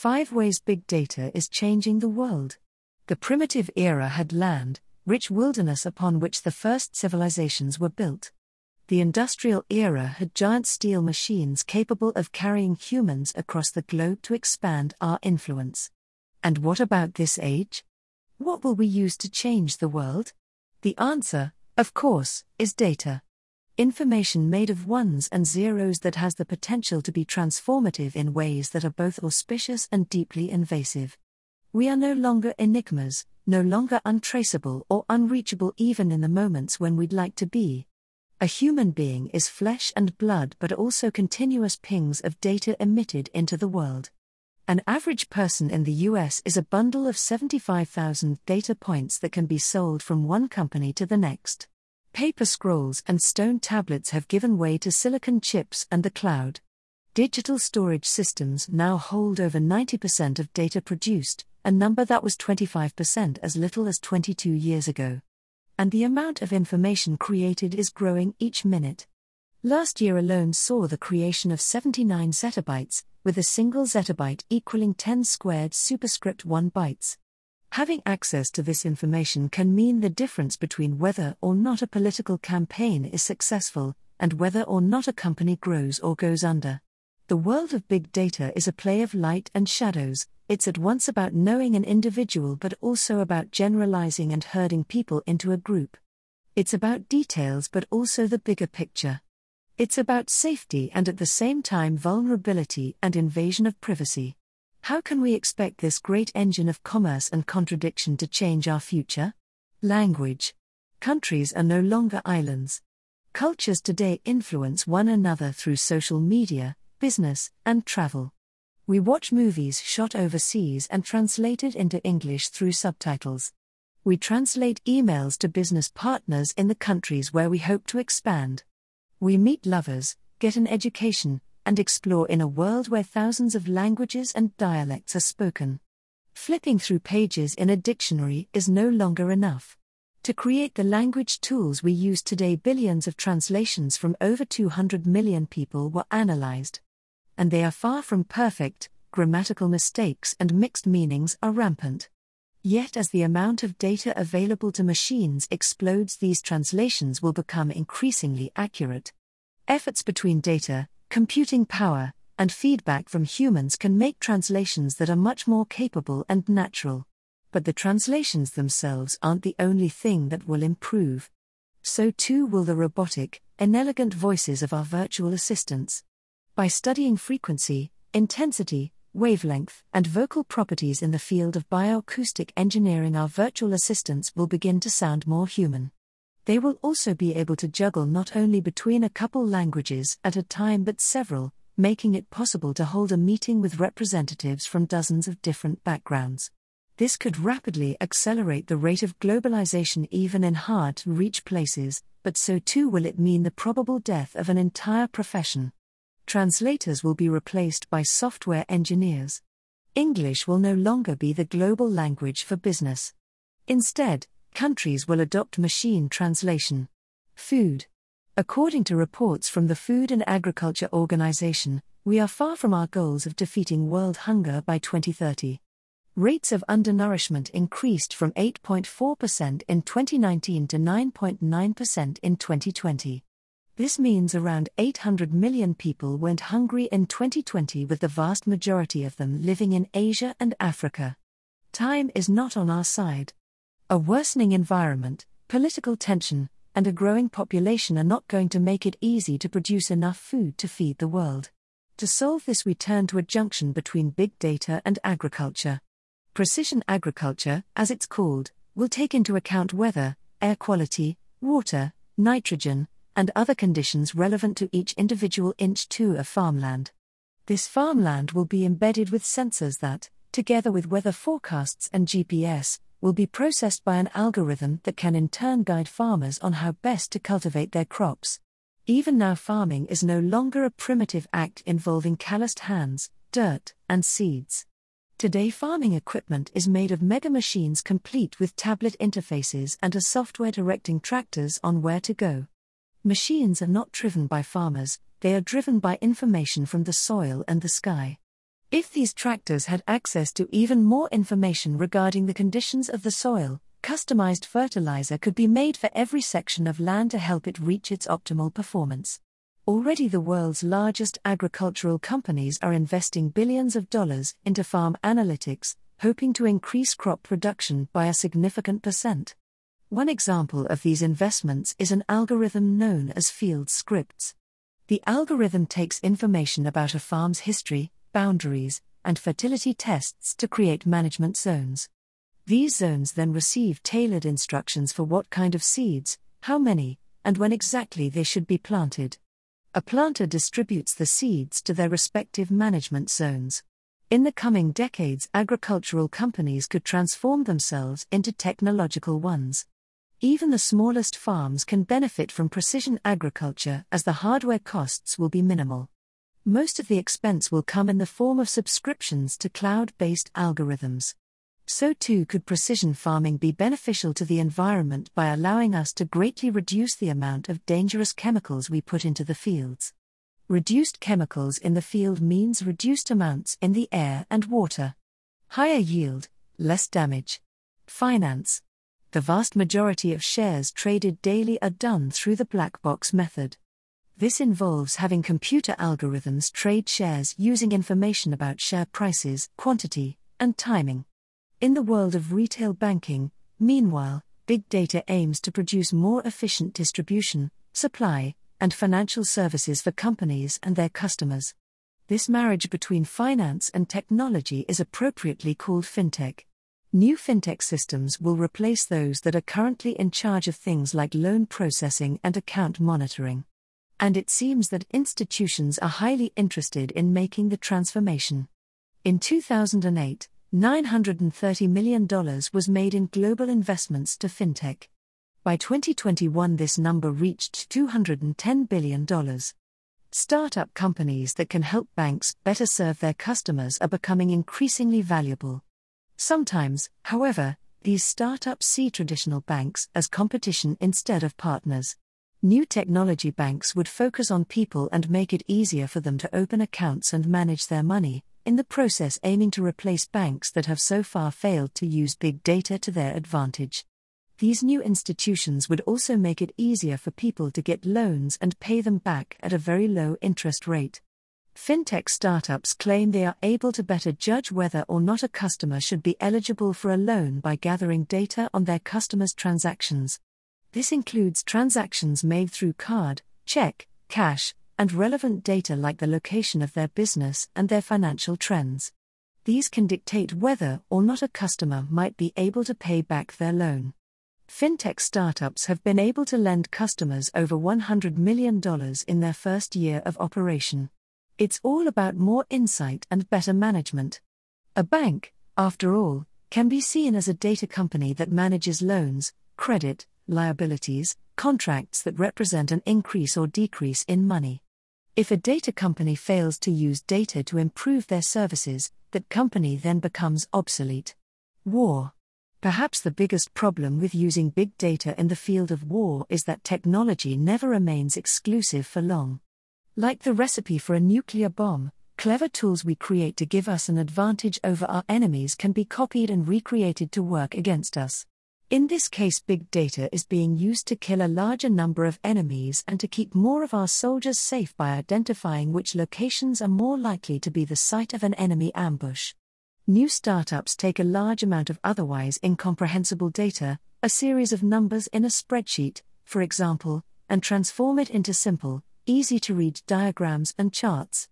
Five ways big data is changing the world. The primitive era had land, rich wilderness upon which the first civilizations were built. The industrial era had giant steel machines capable of carrying humans across the globe to expand our influence. And what about this age? What will we use to change the world? The answer, of course, is data. Information made of ones and zeros that has the potential to be transformative in ways that are both auspicious and deeply invasive. We are no longer enigmas, no longer untraceable or unreachable even in the moments when we'd like to be. A human being is flesh and blood but also continuous pings of data emitted into the world. An average person in the US is a bundle of 75,000 data points that can be sold from one company to the next. Paper scrolls and stone tablets have given way to silicon chips and the cloud. Digital storage systems now hold over 90% of data produced, a number that was 25% as little as 22 years ago. And the amount of information created is growing each minute. Last year alone saw the creation of 79 zettabytes, with a single zettabyte equaling 10 squared superscript 1 bytes. Having access to this information can mean the difference between whether or not a political campaign is successful, and whether or not a company grows or goes under. The world of big data is a play of light and shadows, it's at once about knowing an individual but also about generalizing and herding people into a group. It's about details but also the bigger picture. It's about safety and at the same time vulnerability and invasion of privacy. How can we expect this great engine of commerce and contradiction to change our future? Language. Countries are no longer islands. Cultures today influence one another through social media, business, and travel. We watch movies shot overseas and translated into English through subtitles. We translate emails to business partners in the countries where we hope to expand. We meet lovers, get an education, and explore in a world where thousands of languages and dialects are spoken. Flipping through pages in a dictionary is no longer enough. To create the language tools we use today, billions of translations from over 200 million people were analyzed. And they are far from perfect, grammatical mistakes and mixed meanings are rampant. Yet, as the amount of data available to machines explodes, these translations will become increasingly accurate. Efforts between data, computing power, and feedback from humans can make translations that are much more capable and natural. But the translations themselves aren't the only thing that will improve. So too will the robotic, inelegant voices of our virtual assistants. By studying frequency, intensity, wavelength, and vocal properties in the field of bioacoustic engineering, our virtual assistants will begin to sound more human. They will also be able to juggle not only between a couple languages at a time but several, making it possible to hold a meeting with representatives from dozens of different backgrounds. This could rapidly accelerate the rate of globalization even in hard to reach places, but so too will it mean the probable death of an entire profession. Translators will be replaced by software engineers. English will no longer be the global language for business. Instead, countries will adopt machine translation. Food. According to reports from the Food and Agriculture Organization, we are far from our goals of defeating world hunger by 2030. Rates of undernourishment increased from 8.4% in 2019 to 9.9% in 2020. This means around 800 million people went hungry in 2020, with the vast majority of them living in Asia and Africa. Time is not on our side. A worsening environment, political tension, and a growing population are not going to make it easy to produce enough food to feed the world. To solve this, we turn to a junction between big data and agriculture. Precision agriculture, as it's called, will take into account weather, air quality, water, nitrogen, and other conditions relevant to each individual inch two of farmland. This farmland will be embedded with sensors that, together with weather forecasts and GPS, will be processed by an algorithm that can in turn guide farmers on how best to cultivate their crops. Even now, farming is no longer a primitive act involving calloused hands, dirt, and seeds. Today, farming equipment is made of mega machines complete with tablet interfaces and a software directing tractors on where to go. Machines are not driven by farmers, they are driven by information from the soil and the sky. If these tractors had access to even more information regarding the conditions of the soil, customized fertilizer could be made for every section of land to help it reach its optimal performance. Already, the world's largest agricultural companies are investing billions of dollars into farm analytics, hoping to increase crop production by a significant percent. One example of these investments is an algorithm known as Field Scripts. The algorithm takes information about a farm's history, boundaries, and fertility tests to create management zones. These zones then receive tailored instructions for what kind of seeds, how many, and when exactly they should be planted. A planter distributes the seeds to their respective management zones. In the coming decades, agricultural companies could transform themselves into technological ones. Even the smallest farms can benefit from precision agriculture as the hardware costs will be minimal. Most of the expense will come in the form of subscriptions to cloud based algorithms. So too could precision farming be beneficial to the environment by allowing us to greatly reduce the amount of dangerous chemicals we put into the fields. Reduced chemicals in the field means reduced amounts in the air and water. Higher yield, less damage. Finance. The vast majority of shares traded daily are done through the black box method. This involves having computer algorithms trade shares using information about share prices, quantity, and timing. In the world of retail banking, meanwhile, big data aims to produce more efficient distribution, supply, and financial services for companies and their customers. This marriage between finance and technology is appropriately called fintech. New fintech systems will replace those that are currently in charge of things like loan processing and account monitoring. And it seems that institutions are highly interested in making the transformation. In 2008, $930 million was made in global investments to fintech. By 2021, this number reached $210 billion. Startup companies that can help banks better serve their customers are becoming increasingly valuable. Sometimes, however, these startups see traditional banks as competition instead of partners. New technology banks would focus on people and make it easier for them to open accounts and manage their money, in the process aiming to replace banks that have so far failed to use big data to their advantage. These new institutions would also make it easier for people to get loans and pay them back at a very low interest rate. Fintech startups claim they are able to better judge whether or not a customer should be eligible for a loan by gathering data on their customers' transactions. This includes transactions made through card, check, cash, and relevant data like the location of their business and their financial trends. These can dictate whether or not a customer might be able to pay back their loan. Fintech startups have been able to lend customers over $100 million in their first year of operation. It's all about more insight and better management. A bank, after all, can be seen as a data company that manages loans, credit, liabilities, contracts that represent an increase or decrease in money. If a data company fails to use data to improve their services, that company then becomes obsolete. War. Perhaps the biggest problem with using big data in the field of war is that technology never remains exclusive for long. Like the recipe for a nuclear bomb, clever tools we create to give us an advantage over our enemies can be copied and recreated to work against us. In this case, big data is being used to kill a larger number of enemies and to keep more of our soldiers safe by identifying which locations are more likely to be the site of an enemy ambush. New startups take a large amount of otherwise incomprehensible data, a series of numbers in a spreadsheet, for example, and transform it into simple, easy to read diagrams and charts.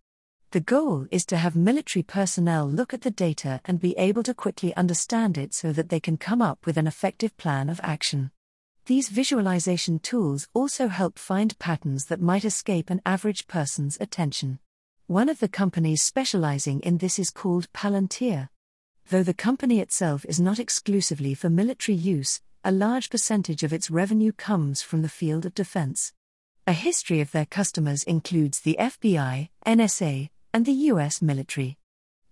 The goal is to have military personnel look at the data and be able to quickly understand it so that they can come up with an effective plan of action. These visualization tools also help find patterns that might escape an average person's attention. One of the companies specializing in this is called Palantir. Though the company itself is not exclusively for military use, a large percentage of its revenue comes from the field of defense. A history of their customers includes the FBI, NSA, and the US military.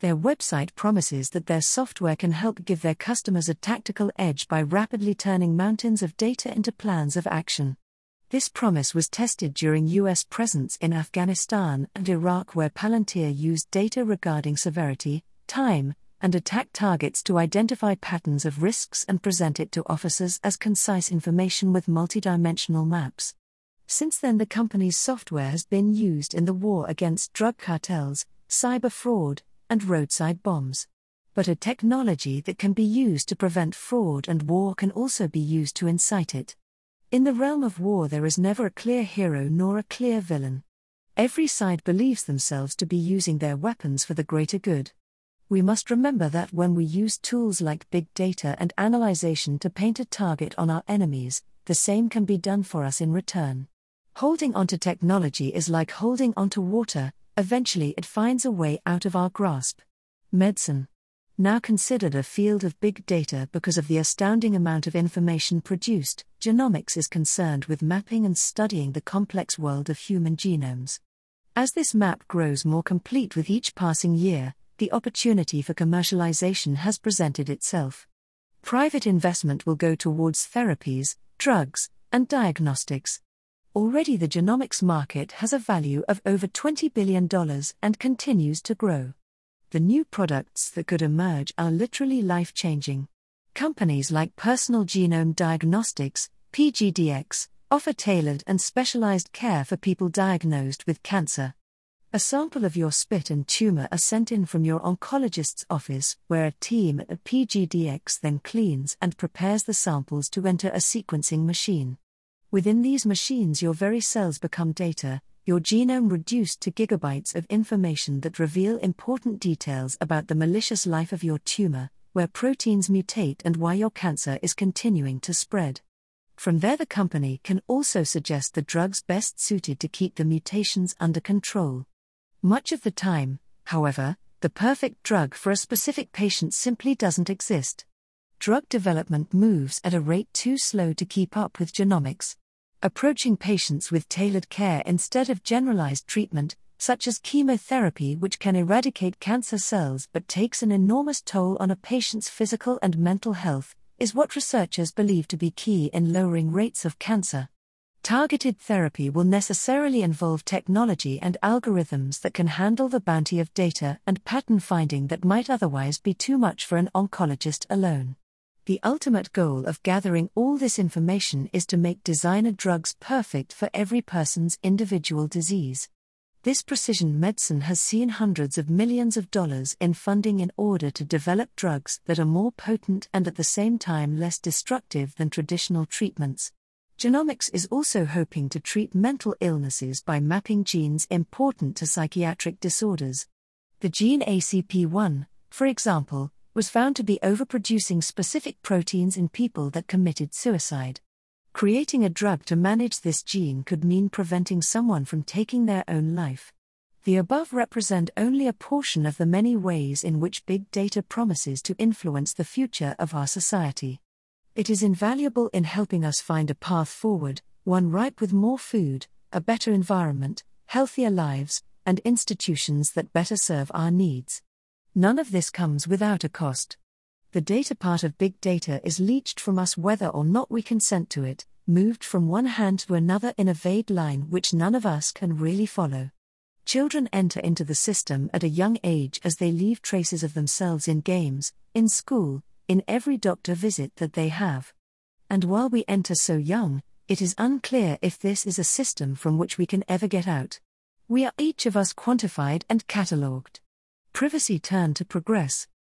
Their website promises that their software can help give their customers a tactical edge by rapidly turning mountains of data into plans of action. This promise was tested during U.S. presence in Afghanistan and Iraq, where Palantir used data regarding severity, time, and attack targets to identify patterns of risks and present it to officers as concise information with multidimensional maps. Since then, the company's software has been used in the war against drug cartels, cyber fraud, and roadside bombs. But a technology that can be used to prevent fraud and war can also be used to incite it. In the realm of war, there is never a clear hero nor a clear villain. Every side believes themselves to be using their weapons for the greater good. We must remember that when we use tools like big data and analyzation to paint a target on our enemies, the same can be done for us in return. Holding onto technology is like holding onto water, eventually it finds a way out of our grasp. Medicine now considered a field of big data because of the astounding amount of information produced, genomics is concerned with mapping and studying the complex world of human genomes. As this map grows more complete with each passing year, the opportunity for commercialization has presented itself. Private investment will go towards therapies, drugs, and diagnostics. Already the genomics market has a value of over $20 billion and continues to grow the new products that could emerge are literally life changing. Companies like Personal Genome Diagnostics, PGDX, offer tailored and specialized care for people diagnosed with cancer. A sample of your spit and tumor are sent in from your oncologist's office, where a team at PGDX then cleans and prepares the samples to enter a sequencing machine. Within these machines, your very cells become data, your genome reduced to gigabytes of information that reveal important details about the malicious life of your tumor, where proteins mutate and why your cancer is continuing to spread. From there, the company can also suggest the drugs best suited to keep the mutations under control. Much of the time, however, the perfect drug for a specific patient simply doesn't exist. Drug development moves at a rate too slow to keep up with genomics approaching patients with tailored care instead of generalized treatment, such as chemotherapy, which can eradicate cancer cells but takes an enormous toll on a patient's physical and mental health, is what researchers believe to be key in lowering rates of cancer. Targeted therapy will necessarily involve technology and algorithms that can handle the bounty of data and pattern finding that might otherwise be too much for an oncologist alone. The ultimate goal of gathering all this information is to make designer drugs perfect for every person's individual disease. This precision medicine has seen hundreds of millions of dollars in funding in order to develop drugs that are more potent and at the same time less destructive than traditional treatments. Genomics is also hoping to treat mental illnesses by mapping genes important to psychiatric disorders. The gene ACP1, for example, was found to be overproducing specific proteins in people that committed suicide. Creating a drug to manage this gene could mean preventing someone from taking their own life. The above represent only a portion of the many ways in which big data promises to influence the future of our society. It is invaluable in helping us find a path forward, one ripe with more food, a better environment, healthier lives, and institutions that better serve our needs. None of this comes without a cost. The data part of big data is leached from us whether or not we consent to it, moved from one hand to another in a vague line which none of us can really follow. Children enter into the system at a young age as they leave traces of themselves in games, in school, in every doctor visit that they have. And while we enter so young, it is unclear if this is a system from which we can ever get out. We are each of us quantified and catalogued privacy turned to progress.